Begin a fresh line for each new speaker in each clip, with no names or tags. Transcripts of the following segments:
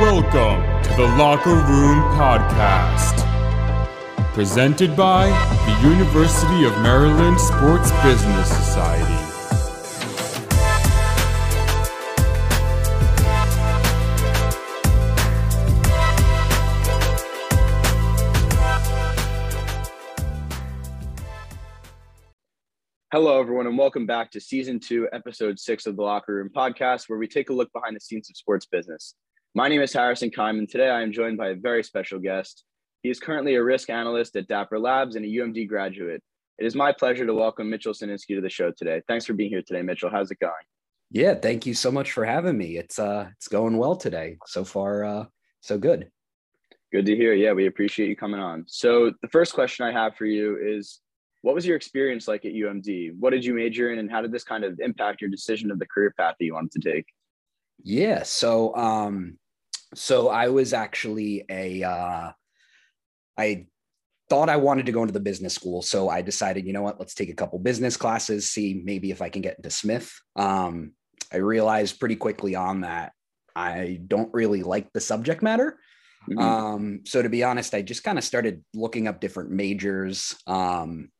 Welcome to the Locker Room Podcast. Presented by the University of Maryland Sports Business Society.
Hello, everyone, and welcome back to season two, episode six of the Locker Room podcast, where we take a look behind the scenes of sports business. My name is Harrison Keim, and today I am joined by a very special guest. He is currently a risk analyst at Dapper Labs and a UMD graduate. It is my pleasure to welcome Mitchell Seninsky to the show today. Thanks for being here today, Mitchell. How's it going?
Yeah, thank you so much for having me. It's uh it's going well today. So far, uh so good.
Good to hear. Yeah, we appreciate you coming on. So the first question I have for you is what was your experience like at UMD? What did you major in and how did this kind of impact your decision of the career path that you wanted to take?
Yeah, so um so I was actually a uh I thought I wanted to go into the business school, so I decided, you know what, let's take a couple business classes, see maybe if I can get into Smith. Um I realized pretty quickly on that I don't really like the subject matter. Mm-hmm. Um, so to be honest, I just kind of started looking up different majors. Um,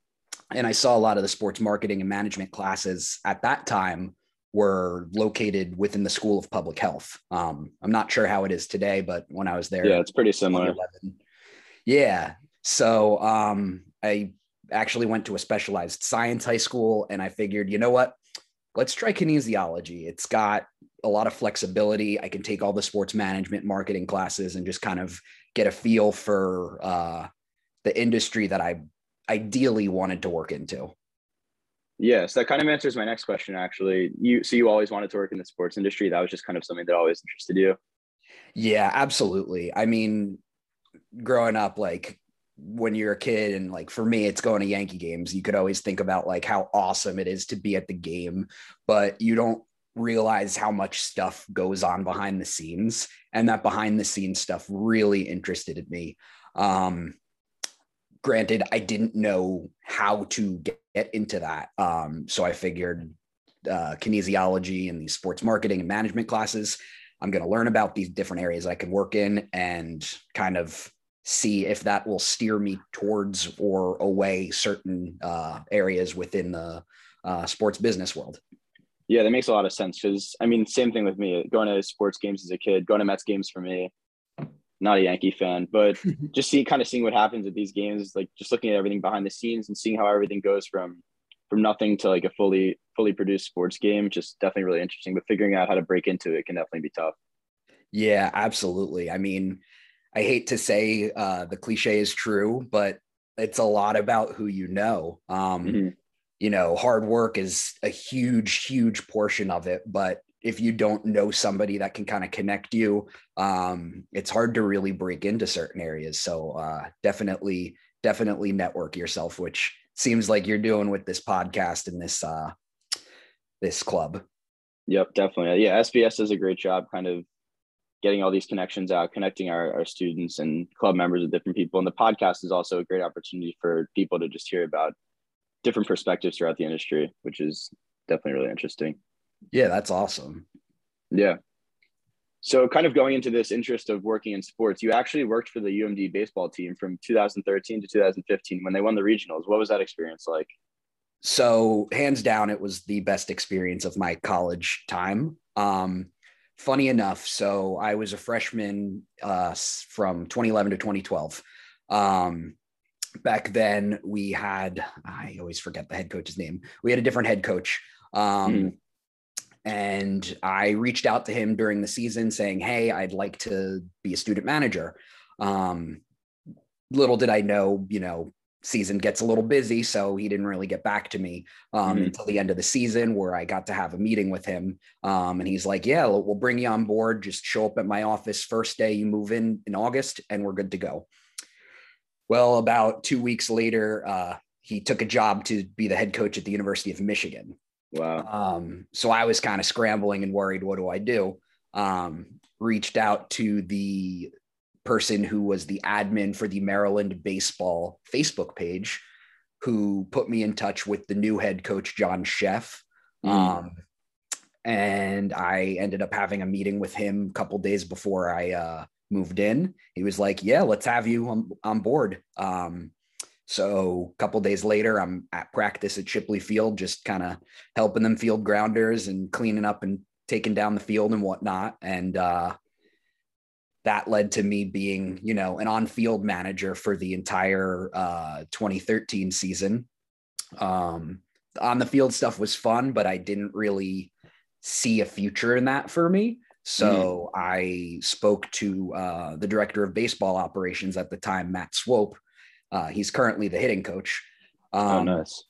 and I saw a lot of the sports marketing and management classes at that time were located within the School of Public Health. Um, I'm not sure how it is today, but when I was there,
yeah, it's pretty similar.
Yeah. So um, I actually went to a specialized science high school and I figured, you know what? Let's try kinesiology. It's got a lot of flexibility. I can take all the sports management marketing classes and just kind of get a feel for uh, the industry that I ideally wanted to work into.
Yes, that kind of answers my next question. Actually, you so you always wanted to work in the sports industry. That was just kind of something that always interested you.
Yeah, absolutely. I mean, growing up, like when you're a kid, and like for me, it's going to Yankee games. You could always think about like how awesome it is to be at the game, but you don't realize how much stuff goes on behind the scenes, and that behind the scenes stuff really interested me. Um, granted, I didn't know how to get into that. Um, so I figured uh, kinesiology and these sports marketing and management classes, I'm going to learn about these different areas I can work in and kind of see if that will steer me towards or away certain uh, areas within the uh, sports business world.
Yeah, that makes a lot of sense because I mean, same thing with me. Going to sports games as a kid, going to Mets games for me, not a Yankee fan, but just see kind of seeing what happens at these games, like just looking at everything behind the scenes and seeing how everything goes from from nothing to like a fully fully produced sports game, just definitely really interesting. But figuring out how to break into it can definitely be tough.
Yeah, absolutely. I mean, I hate to say uh, the cliche is true, but it's a lot about who you know. Um, mm-hmm. You know, hard work is a huge, huge portion of it, but if you don't know somebody that can kind of connect you, um, it's hard to really break into certain areas. So uh, definitely, definitely network yourself, which seems like you're doing with this podcast and this uh, this club.
Yep, definitely. Yeah, SBS does a great job, kind of getting all these connections out, connecting our, our students and club members with different people. And the podcast is also a great opportunity for people to just hear about different perspectives throughout the industry, which is definitely really interesting.
Yeah, that's awesome.
Yeah. So, kind of going into this interest of working in sports, you actually worked for the UMD baseball team from 2013 to 2015 when they won the regionals. What was that experience like?
So, hands down, it was the best experience of my college time. Um, funny enough, so I was a freshman uh, from 2011 to 2012. Um, back then, we had, I always forget the head coach's name. We had a different head coach. Um, mm and I reached out to him during the season saying, Hey, I'd like to be a student manager. Um, little did I know, you know, season gets a little busy. So he didn't really get back to me um, mm-hmm. until the end of the season where I got to have a meeting with him. Um, and he's like, Yeah, we'll bring you on board. Just show up at my office first day you move in in August and we're good to go. Well, about two weeks later, uh, he took a job to be the head coach at the University of Michigan.
Wow.
Um, so I was kind of scrambling and worried, what do I do? Um, reached out to the person who was the admin for the Maryland baseball Facebook page, who put me in touch with the new head coach, John Szefc. Mm. Um, and I ended up having a meeting with him a couple days before I uh, moved in. He was like, "Yeah, let's have you on, on board." Um, so a couple days later, I'm at practice at Shipley Field, just kind of helping them field grounders and cleaning up and taking down the field and whatnot. And uh, that led to me being, you know, an on-field manager for the entire uh, 2013 season. Um, on the field stuff was fun, but I didn't really see a future in that for me. So mm. I spoke to uh, the director of baseball operations at the time, Matt Swope. Uh, he's currently the hitting coach.
Oh, um, oh, nice.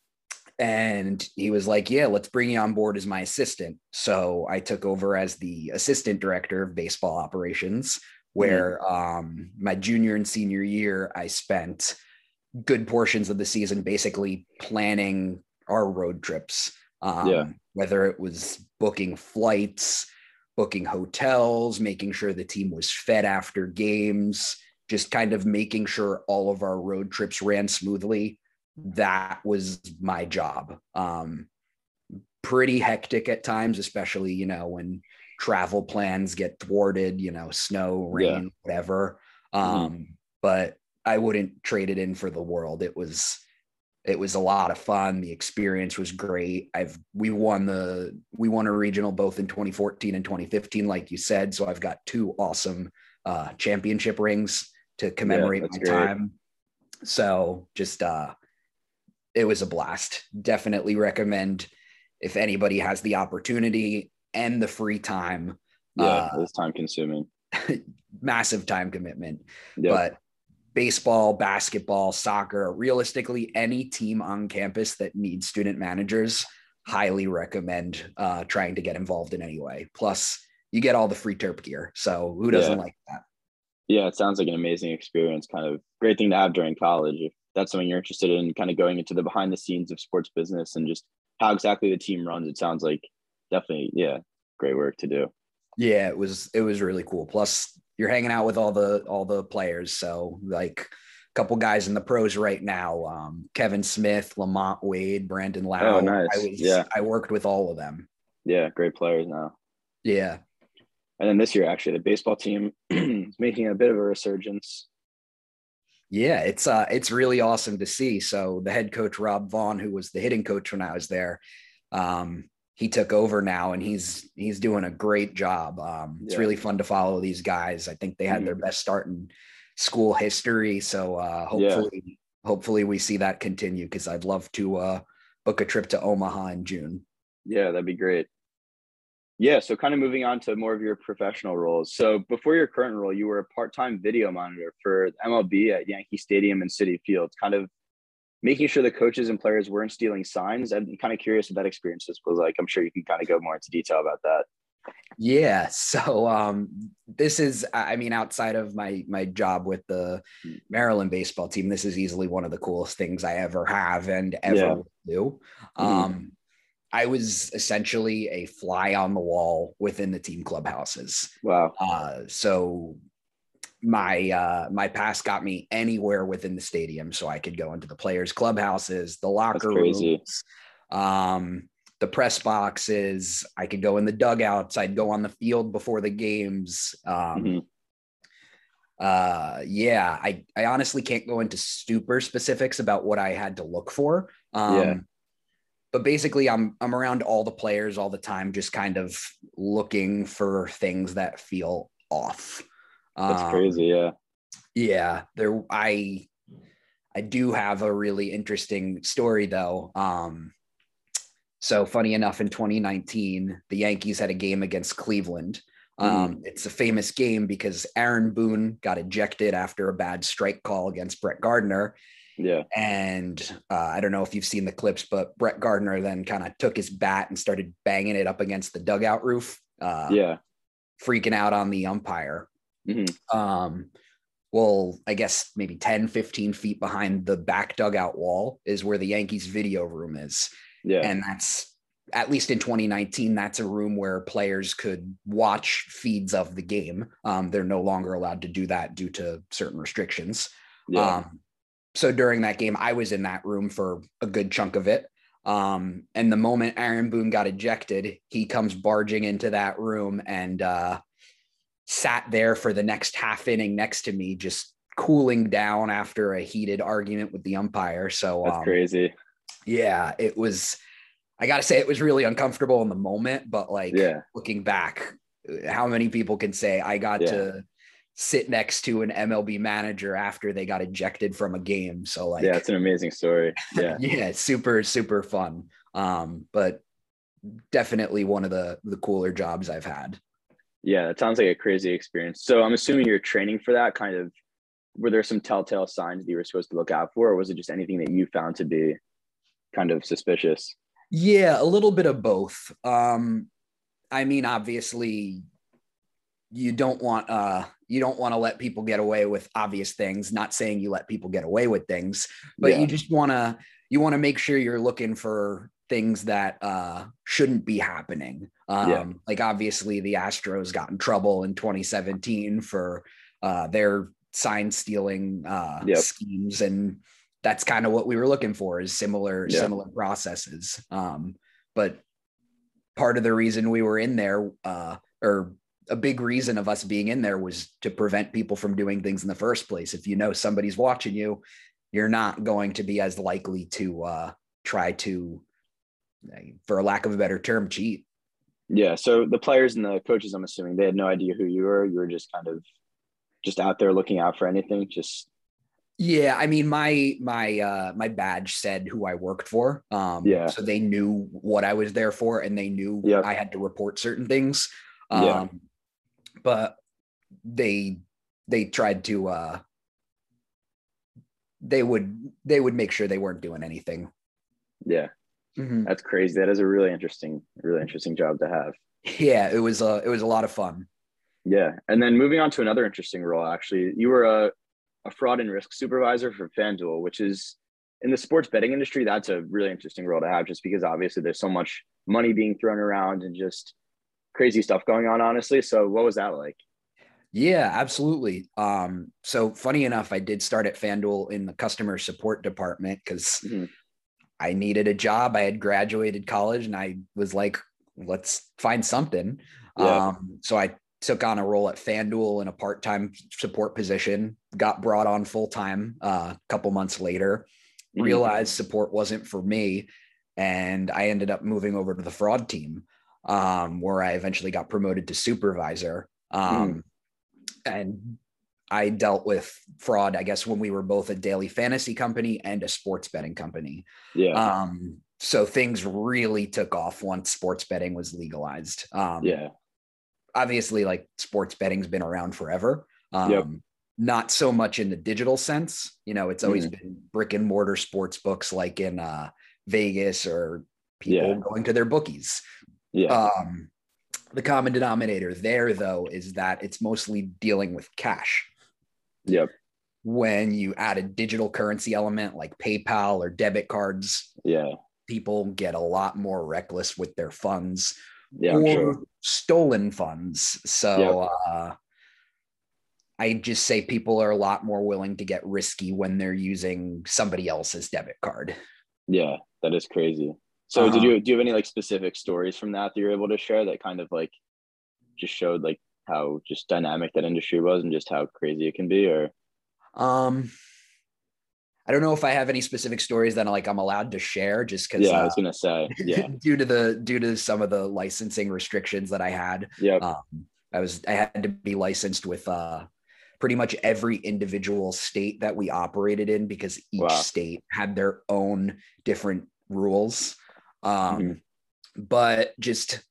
And he was like, Yeah, let's bring you on board as my assistant. So I took over as the assistant director of baseball operations, where mm. um, my junior and senior year, I spent good portions of the season basically planning our road trips. Um, yeah. Whether it was booking flights, booking hotels, making sure the team was fed after games, just kind of making sure all of our road trips ran smoothly. That was my job. Um, pretty hectic at times, especially, you know, when travel plans get thwarted, you know, snow, rain, yeah. whatever. Mm-hmm. Um, mm-hmm. But I wouldn't trade it in for the world. It was it was a lot of fun. The experience was great. I've we won the we won a regional both in 2014 and 2015, like you said. So I've got two awesome uh, championship rings to commemorate yeah, my great. time. So just uh, it was a blast. Definitely recommend if anybody has the opportunity and the free time.
Yeah, uh, it's time consuming.
massive time commitment. Yep. But baseball, basketball, soccer, realistically, any team on campus that needs student managers, highly recommend uh, trying to get involved in any way. Plus, you get all the free Terp gear. So who doesn't yeah. like that?
Yeah, it sounds like an amazing experience. Kind of great thing to have during college. If that's something you're interested in, kind of going into the behind the scenes of sports business and just how exactly the team runs, it sounds like definitely, yeah, great work to do.
Yeah, it was it was really cool. Plus, you're hanging out with all the all the players. So like a couple guys in the pros right now, um, Kevin Smith, LaMonte Wade, Brandon Lowe.
Oh, nice.
I was,
yeah,
I worked with all of them.
Yeah, great players now.
Yeah.
And then this year, actually, the baseball team is making a bit of a resurgence.
Yeah, it's uh, it's really awesome to see. So the head coach Rob Vaughn, who was the hitting coach when I was there, um, he took over now and he's he's doing a great job. Um, it's yeah. really fun to follow these guys. I think they had mm-hmm. their best start in school history. So uh, hopefully yeah. hopefully we see that continue because I'd love to uh, book a trip to Omaha in June.
Yeah, that'd be great. Yeah, so kind of moving on to more of your professional roles. So before your current role, you were a part-time video monitor for MLB at Yankee Stadium and Citi Field. Kind of making sure the coaches and players weren't stealing signs. I'm kind of curious what that experience was like. I'm sure you can kind of go more into detail about that.
Yeah. So um, this is, I mean, outside of my my job with the Maryland baseball team, this is easily one of the coolest things I ever have and ever yeah. do. Mm-hmm. I was essentially a fly on the wall within the team clubhouses.
Wow.
Uh, so my uh my pass got me anywhere within the stadium so i could go into the players clubhouses the locker rooms um the press boxes i could go in the dugouts i'd go on the field before the games um mm-hmm. uh yeah i i honestly can't go into super specifics about what i had to look for um yeah. But basically i'm i'm around all the players all the time just kind of looking for things that feel off
that's um, crazy. Yeah.
Yeah. There, I, I do have a really interesting story though. Um, so funny enough, in 2019, the Yankees had a game against Cleveland. Um, mm. It's a famous game because Aaron Boone got ejected after a bad strike call against Brett Gardner.
Yeah.
And uh, I don't know if you've seen the clips, but Brett Gardner then kind of took his bat and started banging it up against the dugout roof.
Uh, yeah.
Freaking out on the umpire. Mm-hmm. Um, well, I guess maybe 10, 15 feet behind the back dugout wall is where the Yankees video room is.
Yeah.
And that's at least in 2019, that's a room where players could watch feeds of the game. Um, they're no longer allowed to do that due to certain restrictions. Yeah. Um, so during that game, I was in that room for a good chunk of it. Um, and the moment Aaron Boone got ejected, he comes barging into that room and uh, sat there for the next half inning next to me, just cooling down after a heated argument with the umpire. So
That's
um,
crazy.
yeah, it was. I got to say, it was really uncomfortable in the moment, but like
Yeah.
looking back, how many people can say I got
Yeah.
to sit next to an MLB manager after they got ejected from a game? So like,
yeah, it's an amazing story. Yeah.
yeah, super super fun. Um, but definitely one of the the cooler jobs I've had.
Yeah, that sounds like a crazy experience. So I'm assuming you're training for that kind of were there some telltale signs that you were supposed to look out for, or was it just anything that you found to be kind of suspicious?
Yeah, a little bit of both. Um, I mean, obviously, you don't want uh you don't want to let people get away with obvious things. Not saying you let people get away with things, but
Yeah.
you just want to you want to make sure you're looking for things that uh shouldn't be happening. Um
Yeah.
like obviously the Astros got in trouble in 2017 for uh their sign stealing uh
Yep.
schemes and that's kind of what we were looking for is similar
Yeah.
similar processes um but part of the reason we were in there uh or a big reason of us being in there was to prevent people from doing things in the first place if you know somebody's watching you you're not going to be as likely to uh try to for lack of a better term cheat
Yeah. So the players and the coaches, I'm assuming they had no idea who you were. You were just kind of just out there looking out for anything. Just
Yeah, I mean my my uh my badge said who I worked for. Um
Yeah.
so they knew what I was there for and they knew
Yep.
I had to report certain things. Um
Yeah.
But they they tried to uh they would they would make sure they weren't doing anything.
yeah,
Mhm.
that's crazy. That is a really interesting, really interesting job to have.
Yeah, it was a it was a lot of fun.
Yeah. And then moving on to another interesting role, actually, you were a, a fraud and risk supervisor for FanDuel, which is in the sports betting industry, that's a really interesting role to have just because obviously there's so much money being thrown around and just crazy stuff going on, honestly. So what was that like?
Yeah, absolutely. Um, so funny enough, I did start at FanDuel in the customer support department because
Mhm.
I needed a job. I had graduated college and I was like, let's find something.
Yeah.
Um, so I took on a role at FanDuel in a part-time support position, got brought on full-time uh, a couple months later,
Mhm.
realized support wasn't for me. And I ended up moving over to the fraud team, um, where I eventually got promoted to supervisor. Um, And I dealt with fraud, I guess, when we were both a daily fantasy company and a sports betting company.
Yeah.
Um, so things really took off once sports betting was legalized. Um,
yeah.
obviously like sports betting's been around forever. Um,
Yep.
not so much in the digital sense. You know, it's always
Mm-hmm.
been brick and mortar sports books like in uh, Vegas or people
Yeah.
going to their bookies.
Yeah.
Um, the common denominator there, though, is that it's mostly dealing with cash.
yep.
When you add a digital currency element like PayPal or debit cards,
Yeah.
people get a lot more reckless with their funds
Yeah.
Or
sure.
stolen funds. So uh, I just say people are a lot more willing to get risky when they're using somebody else's debit card.
Yeah. That is crazy. So
Uh-huh.
did you do you have any like specific stories from that that you're able to share that kind of like just showed like how just dynamic that industry was and just how crazy it can be or
Um, I don't know if I have any specific stories that like I'm allowed to share, just because
yeah, I was gonna say. Yeah.
due to the due to some of the licensing restrictions that I had.
Yep.
Um, I was I had to be licensed with uh, pretty much every individual state that we operated in because each
Wow.
state had their own different rules. Um,
Mhm.
But just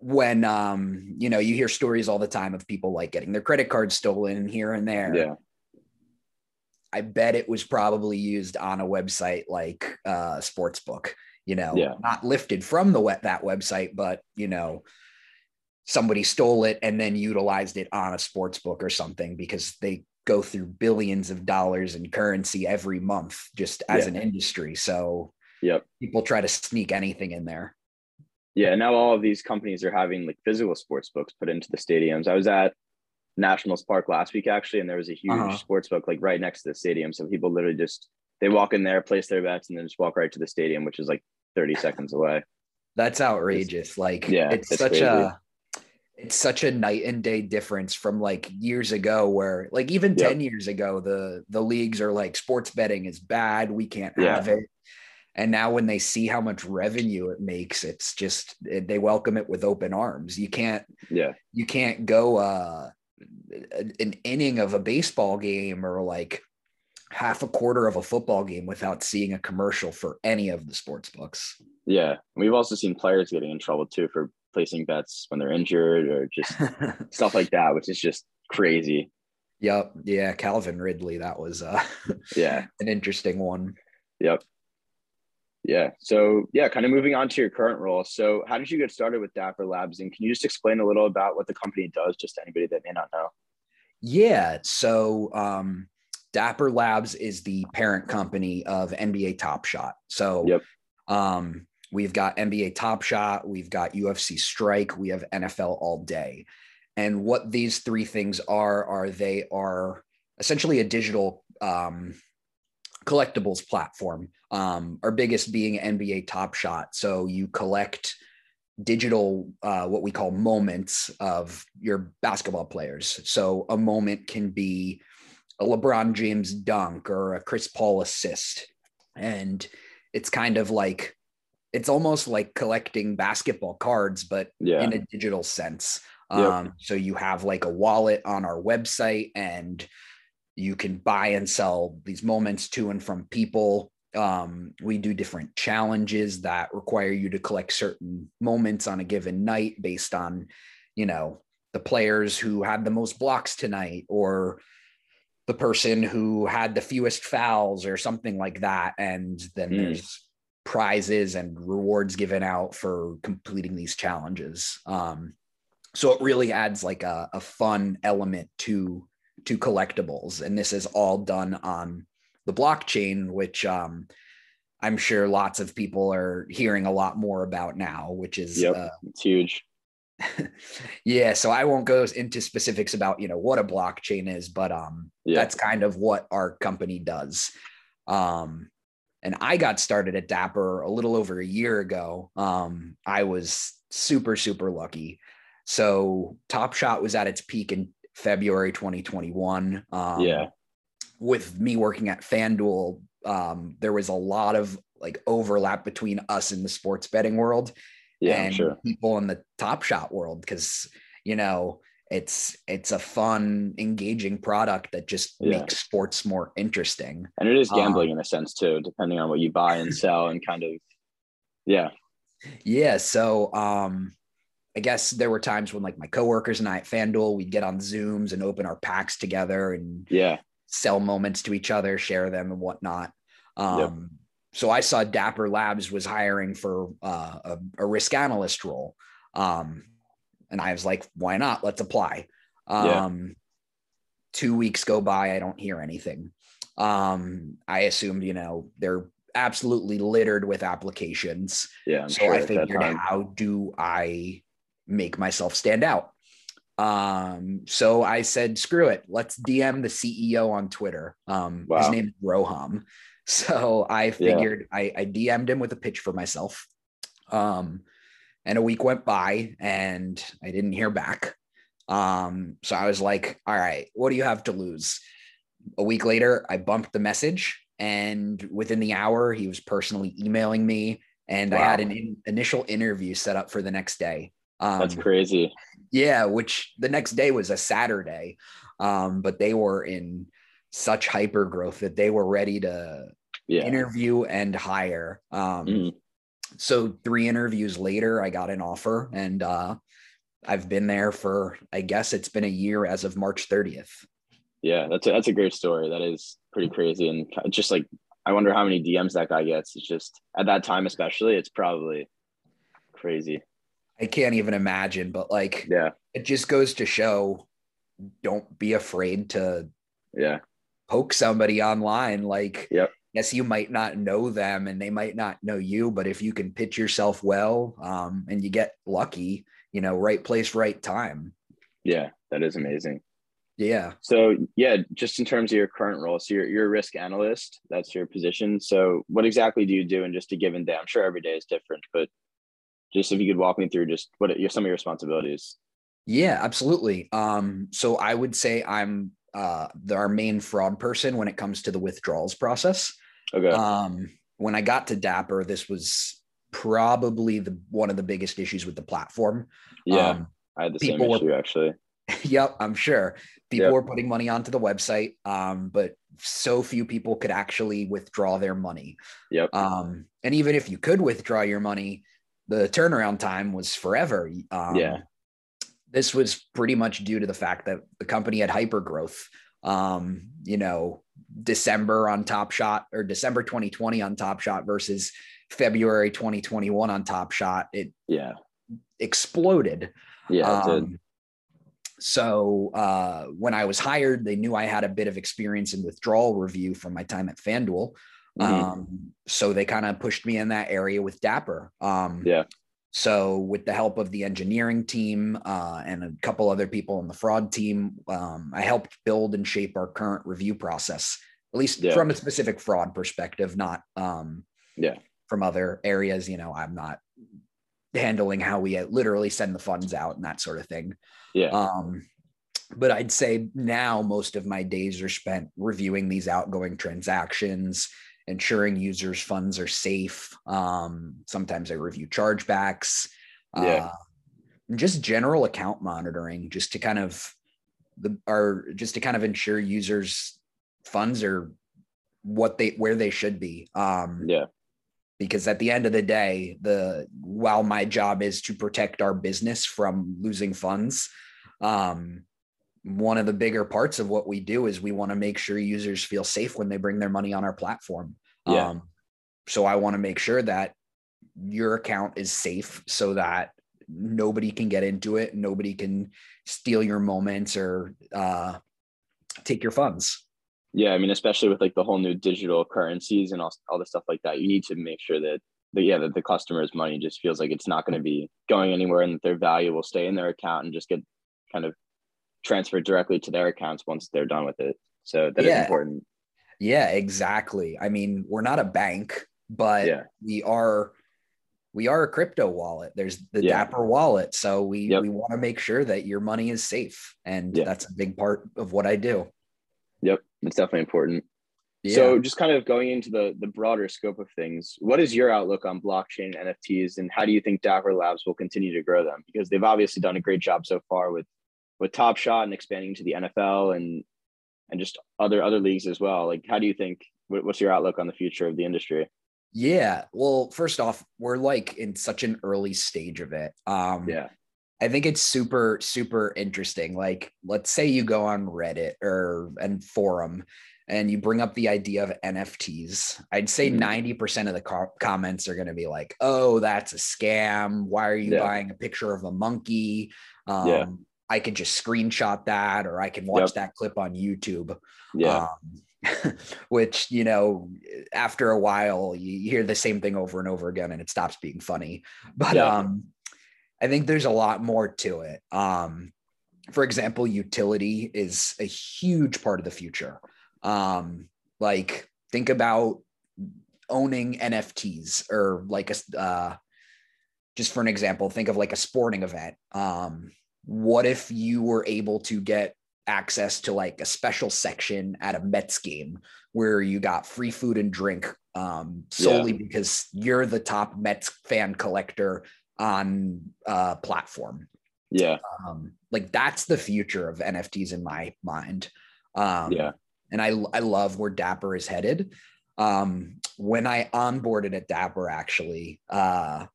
when um, you know you hear stories all the time of people like getting their credit cards stolen here and there.
Yeah.
I bet it was probably used on a website like uh, Sportsbook, you know,
Yeah.
not lifted from the web, that website, but you know, somebody stole it and then utilized it on a sports book or something because they go through billions of dollars in currency every month just as
Yeah.
an industry. So
Yep.
people try to sneak anything in there.
Yeah. Now all of these companies are having like physical sports books put into the stadiums. I was at Nationals Park last week actually, and there was a huge
Uh-huh.
sports book like right next to the stadium. So people literally just they walk in there, place their bets, and then just walk right to the stadium, which is like 30 seconds away.
That's outrageous. Like
Yeah,
it's,
it's
such
crazy.
a it's such a night and day difference from like years ago where like even
Yep.
10 years ago the the leagues are like sports betting is bad, we can't
Yeah.
have it. And now when they see how much revenue it makes, it's just they welcome it with open arms. You can't
Yeah.
you can't go uh an inning of a baseball game or like half a quarter of a football game without seeing a commercial for any of the sports books.
Yeah. We've also seen players getting in trouble too for placing bets when they're injured or just stuff like that, which is just crazy.
Yep. Yeah. Calvin Ridley. That was uh,
Yeah.
an interesting one.
Yep. Yeah. So yeah, kind of moving on to your current role. So how did you get started with Dapper Labs? And can you just explain a little about what the company does, just to anybody that may not know?
Yeah. So um, Dapper Labs is the parent company of NBA Top Shot. So
Yep.
um, we've got NBA Top Shot, we've got UFC Strike, we have NFL All Day. And what these three things are, are they are essentially a digital um, collectibles platform. Um, our biggest being NBA Top Shot. So you collect digital, uh, what we call moments of your basketball players. So a moment can be a LeBron James dunk or a Chris Paul assist. And it's kind of like, it's almost like collecting basketball cards, but
Yeah.
in a digital sense.
Yep.
Um, so you have like a wallet on our website and you can buy and sell these moments to and from people. Um, we do different challenges that require you to collect certain moments on a given night based on, you know, the players who had the most blocks tonight or the person who had the fewest fouls or something like that. And then
Mm.
there's prizes and rewards given out for completing these challenges. Um, so it really adds like a, a fun element to to collectibles, and this is all done on the blockchain, which um, I'm sure lots of people are hearing a lot more about now. Which is
Yep.
uh,
It's huge.
yeah. So I won't go into specifics about you know what a blockchain is, but um,
Yeah.
that's kind of what our company does. Um, and I got started at Dapper a little over a year ago. Um, I was super, super lucky. So Top Shot was at its peak in February 2021. Um,
Yeah.
With me working at FanDuel, um, there was a lot of like overlap between us in the sports betting world
Yeah.
And
sure.
people in the top shot world because you know it's it's a fun engaging product that just
Yeah.
makes sports more interesting
And it is
um,
gambling in a sense too, depending on what you buy and sell and kind of, yeah.
yeah so um i guess there were times when like my coworkers and i at fanduel we'd get on zooms and open our packs together and
Yeah.
sell moments to each other share them and whatnot. Um so i saw dapper labs was hiring for uh, a, a risk analyst role. Um and i was like why not? Let's apply.
Yeah.
um two weeks go by i don't hear anything. Um i assumed you know they're absolutely littered with applications.
Yeah. I'm
so
sure
I figured, how do I make myself stand out? Um, so I said, screw it, let's DM the CEO on Twitter. Um, his name is Roham. So I figured I, I DM'd him with a pitch for myself. Um, and a week went by and I didn't hear back. Um, so I was like, all right, what do you have to lose? A week later, I bumped the message, and within the hour, he was personally emailing me, and I had an in- initial interview set up for the next day. Um,
That's crazy.
yeah, which the next day was a Saturday, um, but they were in such hyper growth that they were ready to
Yeah.
interview and hire. Um,
Mhm.
So three interviews later, I got an offer, and uh, I've been there for I guess it's been a year as of March 30th.
Yeah. That's a, that's a great story. That is pretty crazy. And just like, I wonder how many DMs that guy gets. It's just at that time, especially, it's probably crazy.
I can't even imagine, but like
Yeah.
it just goes to show don't be afraid to
Yeah.
poke somebody online. Like,
Yep.
yes, you might not know them and they might not know you, but if you can pitch yourself well um, and you get lucky, you know, right place, right time.
Yeah. That is amazing.
Yeah.
So yeah, just in terms of your current role, so you're you're a risk analyst. That's your position. So what exactly do you do in just a given day? I'm sure every day is different, but just if you could walk me through just what are some of your responsibilities.
Yeah, absolutely. Um, so I would say I'm uh, the, our main fraud person when it comes to the withdrawals process.
Okay.
Um, when I got to Dapper, this was probably the one of the biggest issues with the platform.
Yeah,
Um,
I had the same issue
were-
actually.
yep, I'm sure people
Yep.
were putting money onto the website, um, but so few people could actually withdraw their money.
Yep.
Um, and even if you could withdraw your money, the turnaround time was forever. Um,
Yeah.
This was pretty much due to the fact that the company had hyper growth. Um, you know, December on Top Shot or December 2020 on Top Shot versus February 2021 on Top Shot, it
Yeah.
exploded.
Yeah.
Um, so uh, when I was hired, they knew I had a bit of experience in withdrawal review from my time at FanDuel.
Mhm.
Um, so they kind of pushed me in that area with Dapper. Um,
Yeah.
So with the help of the engineering team uh, and a couple other people in the fraud team, um, I helped build and shape our current review process, at least
Yeah.
from a specific fraud perspective, not um,
Yeah.
from other areas. You know, I'm not handling how we literally send the funds out and that sort of thing.
Yeah.
Um, but I'd say now most of my days are spent reviewing these outgoing transactions, ensuring users' funds are safe. Um, sometimes I review chargebacks,
Yeah.
uh, and just general account monitoring, just to kind of the are just to kind of ensure users' funds are what they where they should be. Um,
yeah.
because at the end of the day the while my job is to protect our business from losing funds um one of the bigger parts of what we do is we want to make sure users feel safe when they bring their money on our platform
Yeah.
um so i want to make sure that your account is safe so that nobody can get into it nobody can steal your moments or uh take your funds
Yeah, I mean, especially with like the whole new digital currencies and all, all the stuff like that, you need to make sure that the yeah that the customer's money just feels like it's not going to be going anywhere and that their value will stay in their account and just get kind of transferred directly to their accounts once they're done with it. So that is
Yeah.
important.
Yeah, exactly. I mean, we're not a bank, but
Yeah.
we are we are a crypto wallet. There's the
Yeah.
Dapper wallet. So we
Yep.
we want to make sure that your money is safe. And that's a big part of what I do.
Yep, it's definitely important.
Yeah.
So just kind of going into the the broader scope of things, what is your outlook on blockchain NFTs and how do you think Dapper Labs will continue to grow them? Because they've obviously done a great job so far with with Top Shot and expanding to the NFL and and just other other leagues as well. Like how do you think what's your outlook on the future of the industry?
yeah. Well, first off, we're like in such an early stage of it. Um
Yeah.
I think it's super, super interesting. Like, let's say you go on Reddit or and forum and you bring up the idea of NFTs. I'd say
Mhm.
90% of the co- comments are going to be like, oh, that's a scam. Why are you
Yeah.
buying a picture of a monkey? Um,
Yeah.
I could just screenshot that or I can watch
Yep.
that clip on YouTube.
Yeah.
Um, which, you know, after a while, you hear the same thing over and over again and it stops being funny. But
Yeah.
um, I think there's a lot more to it. Um, for example, utility is a huge part of the future. Um, like, think about owning NFTs or like a, uh, just for an example, think of like a sporting event. Um, what if you were able to get access to like a special section at a Mets game where you got free food and drink um, solely because you're the top Mets fan collector on a platform.
yeah.
Um, like that's the future of NFTs in my mind. Um,
Yeah.
And I, I love where Dapper is headed. Um, when I onboarded at Dapper, actually, uh,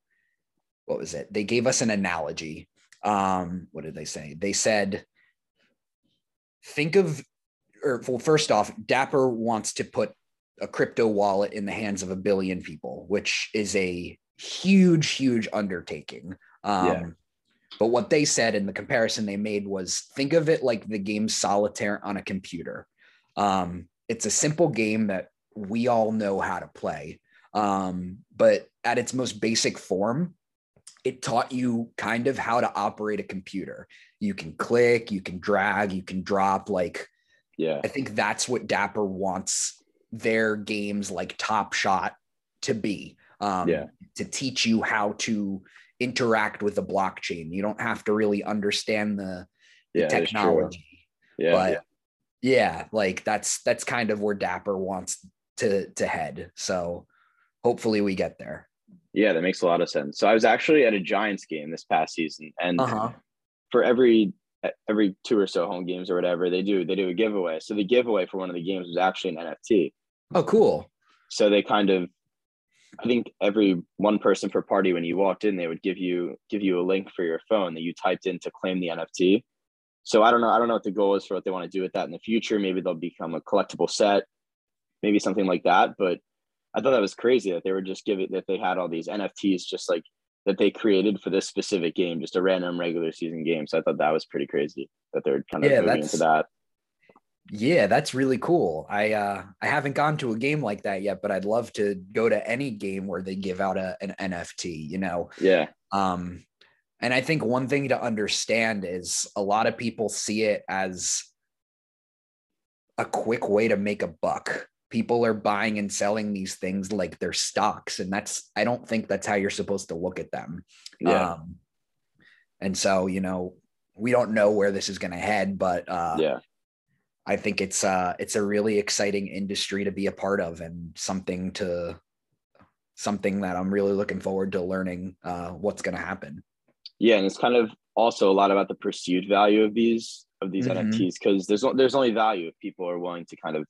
what was it? They gave us an analogy. Um, what did they say? They said, think of, or well, first off, Dapper wants to put a crypto wallet in the hands of a billion people, which is a huge, huge undertaking. Um,
Yeah.
But what they said and the comparison they made was think of it like the game solitaire on a computer. Um, it's a simple game that we all know how to play. Um, but at its most basic form, it taught you kind of how to operate a computer. You can click, you can drag, you can drop. Like,
Yeah.
I think that's what Dapper wants their games like Top Shot to be. Um,
Yeah.
To teach you how to interact with the blockchain. You don't have to really understand the, the
Yeah.
technology
Yeah.
but yeah. like that's that's kind of where dapper wants to to head so hopefully we get there
Yeah, that makes a lot of sense. So I was actually at a Giants game this past season, and
uh-huh
for every every two or so home games or whatever they do, they do a giveaway. So the giveaway for one of the games was actually an NFT.
oh cool
So they kind of, I think every one person per party when you walked in, they would give you give you a link for your phone that you typed in to claim the NFT. So I don't know. I don't know what the goal is for what they want to do with that in the future. Maybe they'll become a collectible set, maybe something like that. But I thought that was crazy that they were just giving that they had all these NFTs just like that they created for this specific game, just a random regular season game. So I thought that was pretty crazy that they're kind of
Yeah,
moving
that's-
into that.
yeah that's really cool i uh i haven't gone to a game like that yet but i'd love to go to any game where they give out a, an nft you know
Yeah,
um and i think one thing to understand is a lot of people see it as a quick way to make a buck people are buying and selling these things like they're stocks and that's i don't think that's how you're supposed to look at them
yeah,
um and so you know we don't know where this is going to head but uh
yeah.
i think it's uh it's a really exciting industry to be a part of and something to something that i'm really looking forward to learning uh what's going to happen
Yeah, and it's kind of also a lot about the perceived value of these of these
Mhm.
NFTs because there's there's only value if people are willing to kind of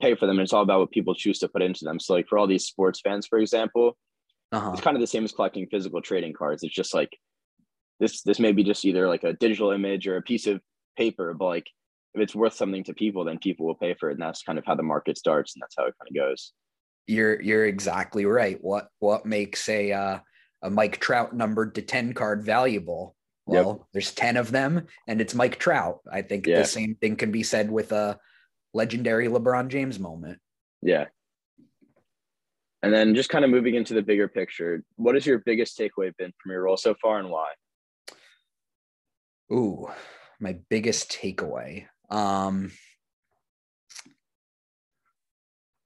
pay for them. And it's all about what people choose to put into them. So like for all these sports fans, for example,
uh-huh
it's kind of the same as collecting physical trading cards. It's just like this this may be just either like a digital image or a piece of paper, but like if it's worth something to people, then people will pay for it. And that's kind of how the market starts and that's how it kind of goes.
you're you're exactly right what what makes a uh a mike trout numbered to 10 card valuable
Yep.
well there's 10 of them and it's mike trout i think
Yeah.
the same thing can be said with a legendary lebron james moment
Yeah. And then just kind of moving into the bigger picture, what has your biggest takeaway been from your role so far and why?
Ooh, my biggest takeaway. Um,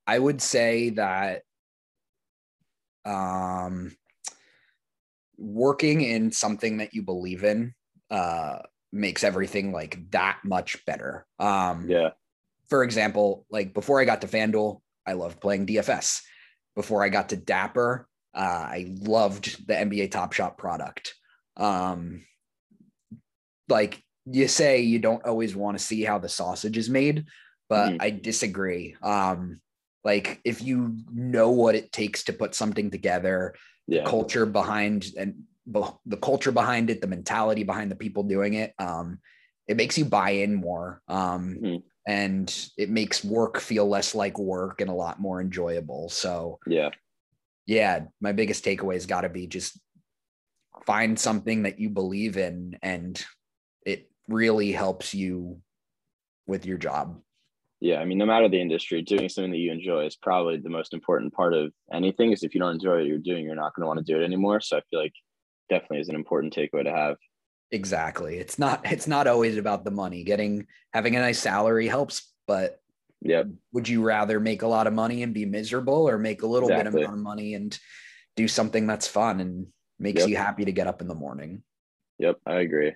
I would say that um, working in something that you believe in uh, makes everything like that much better. Um,
Yeah.
For example, like before I got to FanDuel, I loved playing DFS. Before I got to Dapper, uh, I loved the NBA Top Shot product. Um, like you say, you don't always want to see how the sausage is made, but
Mhm.
I disagree. Um, like if you know what it takes to put something together,
Yeah.
culture behind and the culture behind it, the mentality behind the people doing it, um, it makes you buy in more. Um,
Mhm.
And it makes work feel less like work and a lot more enjoyable. So
Yeah.
yeah, my biggest takeaway has got to be just find something that you believe in and it really helps you with your job.
Yeah. I mean, no matter the industry, doing something that you enjoy is probably the most important part of anything. Is if you don't enjoy what you're doing, you're not going to want to do it anymore. So I feel like definitely is an important takeaway to have.
Exactly. It's not it's not always about the money. Getting having a nice salary helps, but
yeah.
would you rather make a lot of money and be miserable or make a little
Exactly.
bit of money and do something that's fun and makes
Yep.
you happy to get up in the morning?
Yep. I agree.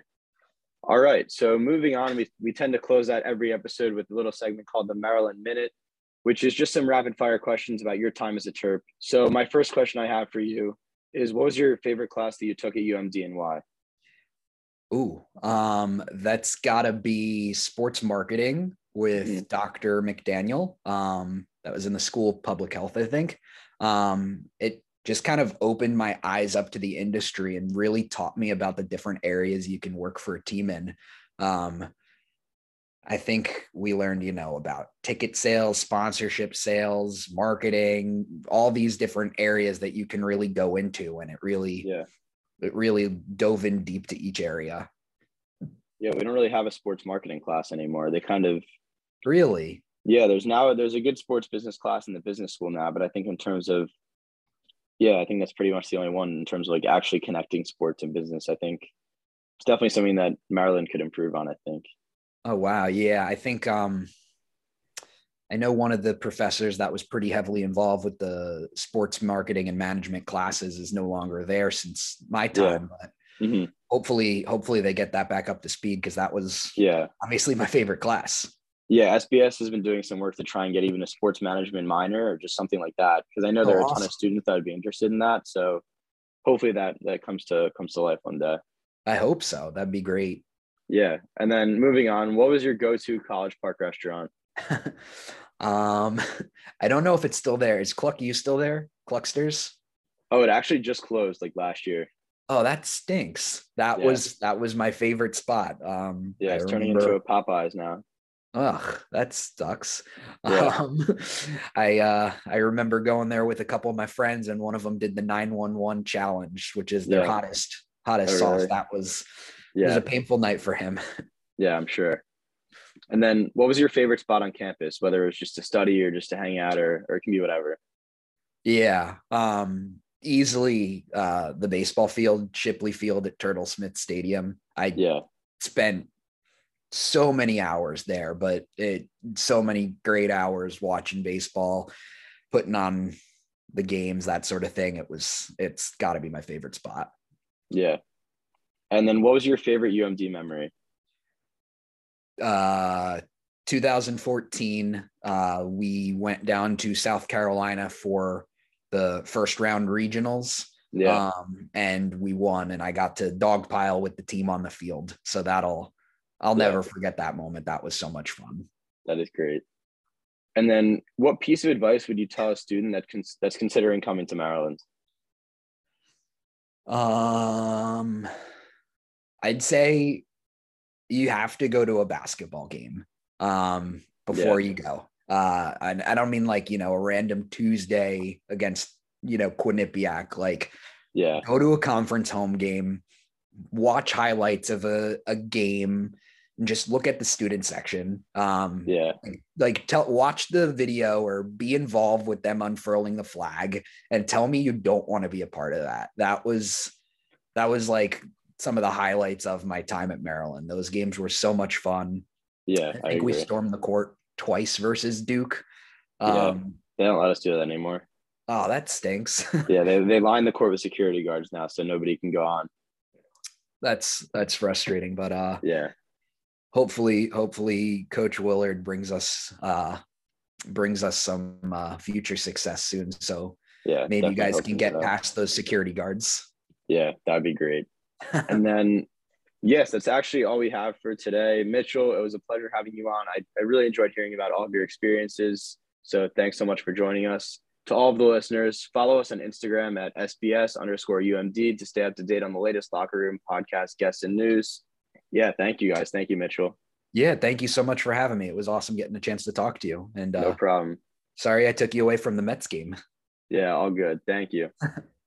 All right. So moving on, we, we tend to close out every episode with a little segment called the Maryland Minute, which is just some rapid fire questions about your time as a Terp. So my first question I have for you is what was your favorite class that you took at UMD and why?
Ooh, um, that's gotta be sports marketing with
Mhm.
Dr. McDaniel. Um, that was in the School of Public Health, I think. Um, it just kind of opened my eyes up to the industry and really taught me about the different areas you can work for a team in. Um, I think we learned, you know, about ticket sales, sponsorship sales, marketing, all these different areas that you can really go into, and it really,
Yeah.
It really dove in deep to each area.
Yeah, we don't really have a sports marketing class anymore. They kind of
Really?
yeah, there's now there's a good sports business class in the business school now, but I think in terms of Yeah, I think that's pretty much the only one in terms of like actually connecting sports and business. I think it's definitely something that Maryland could improve on. I think.
Oh wow, yeah, I think um, I know one of the professors that was pretty heavily involved with the sports marketing and management classes is no longer there since my time. Yeah. But mm-hmm. hopefully, hopefully they get that back up to speed because that was
yeah
obviously my favorite class.
Yeah, SBS has been doing some work to try and get even a sports management minor or just something like that because I know there oh, are awesome. a ton of students that would be interested in that. So hopefully that that comes to comes to life one day.
I hope so. That'd be great.
Yeah, and then moving on, what was your go-to College Park restaurant?
um, I don't know if it's still there. Is Cluck-U still there? Clucksters?
Oh, it actually just closed like last year.
Oh, that stinks. That yeah. was that was my favorite spot. Um,
yeah, it's turning into a Popeyes now.
Ugh, that sucks. Yeah. Um, I uh, I remember going there with a couple of my friends, and one of them did the nine one one challenge, which is their yeah. hottest hottest oh, sauce. Really? That was yeah. it was a painful night for him.
Yeah, I'm sure. And then, what was your favorite spot on campus? Whether it was just to study or just to hang out, or or it can be whatever.
Yeah, um, easily uh, the baseball field, Shipley Field at Turtle Smith Stadium. I
yeah
spent so many hours there, but it so many great hours watching baseball, putting on the games, that sort of thing. It was it's got to be my favorite spot.
Yeah. And then what was your favorite UMD memory?
Uh 2014 uh we went down to South Carolina for the first round regionals.
Yeah.
Um, and we won and I got to dogpile with the team on the field. So that'll I'll yeah. never forget that moment. That was so much fun.
That is great. And then, what piece of advice would you tell a student that con- that's considering coming to Maryland?
Um, I'd say you have to go to a basketball game um, before yeah. you go. Uh, and I don't mean like you know a random Tuesday against you know Quinnipiac. Like,
yeah,
go to a conference home game, watch highlights of a, a game and just look at the student section. Um,
yeah,
like, like tell watch the video or be involved with them unfurling the flag, and tell me you don't want to be a part of that. That was that was like some of the highlights of my time at Maryland. Those games were so much fun.
Yeah,
I think I we stormed the court twice versus Duke.
Um, yeah, they don't let us do that anymore.
Oh, that stinks.
yeah, they they line the court with security guards now, so nobody can go on.
That's that's frustrating, but uh,
yeah,
hopefully hopefully coach willard brings us uh brings us some uh future success soon so
yeah
maybe you guys can get past those security guards
yeah that'd be great and then yes that's actually all we have for today mitchell it was a pleasure having you on i, I really enjoyed hearing about all of your experiences so thanks so much for joining us to all of the listeners follow us on instagram at sbs underscore umd to stay up to date on the latest locker room podcast guests and news yeah, thank you guys. Thank you, Mitchell.
Yeah, thank you so much for having me. It was awesome getting a chance to talk to you. And
no uh, problem.
Sorry I took you away from the Mets game.
Yeah, all good. Thank you.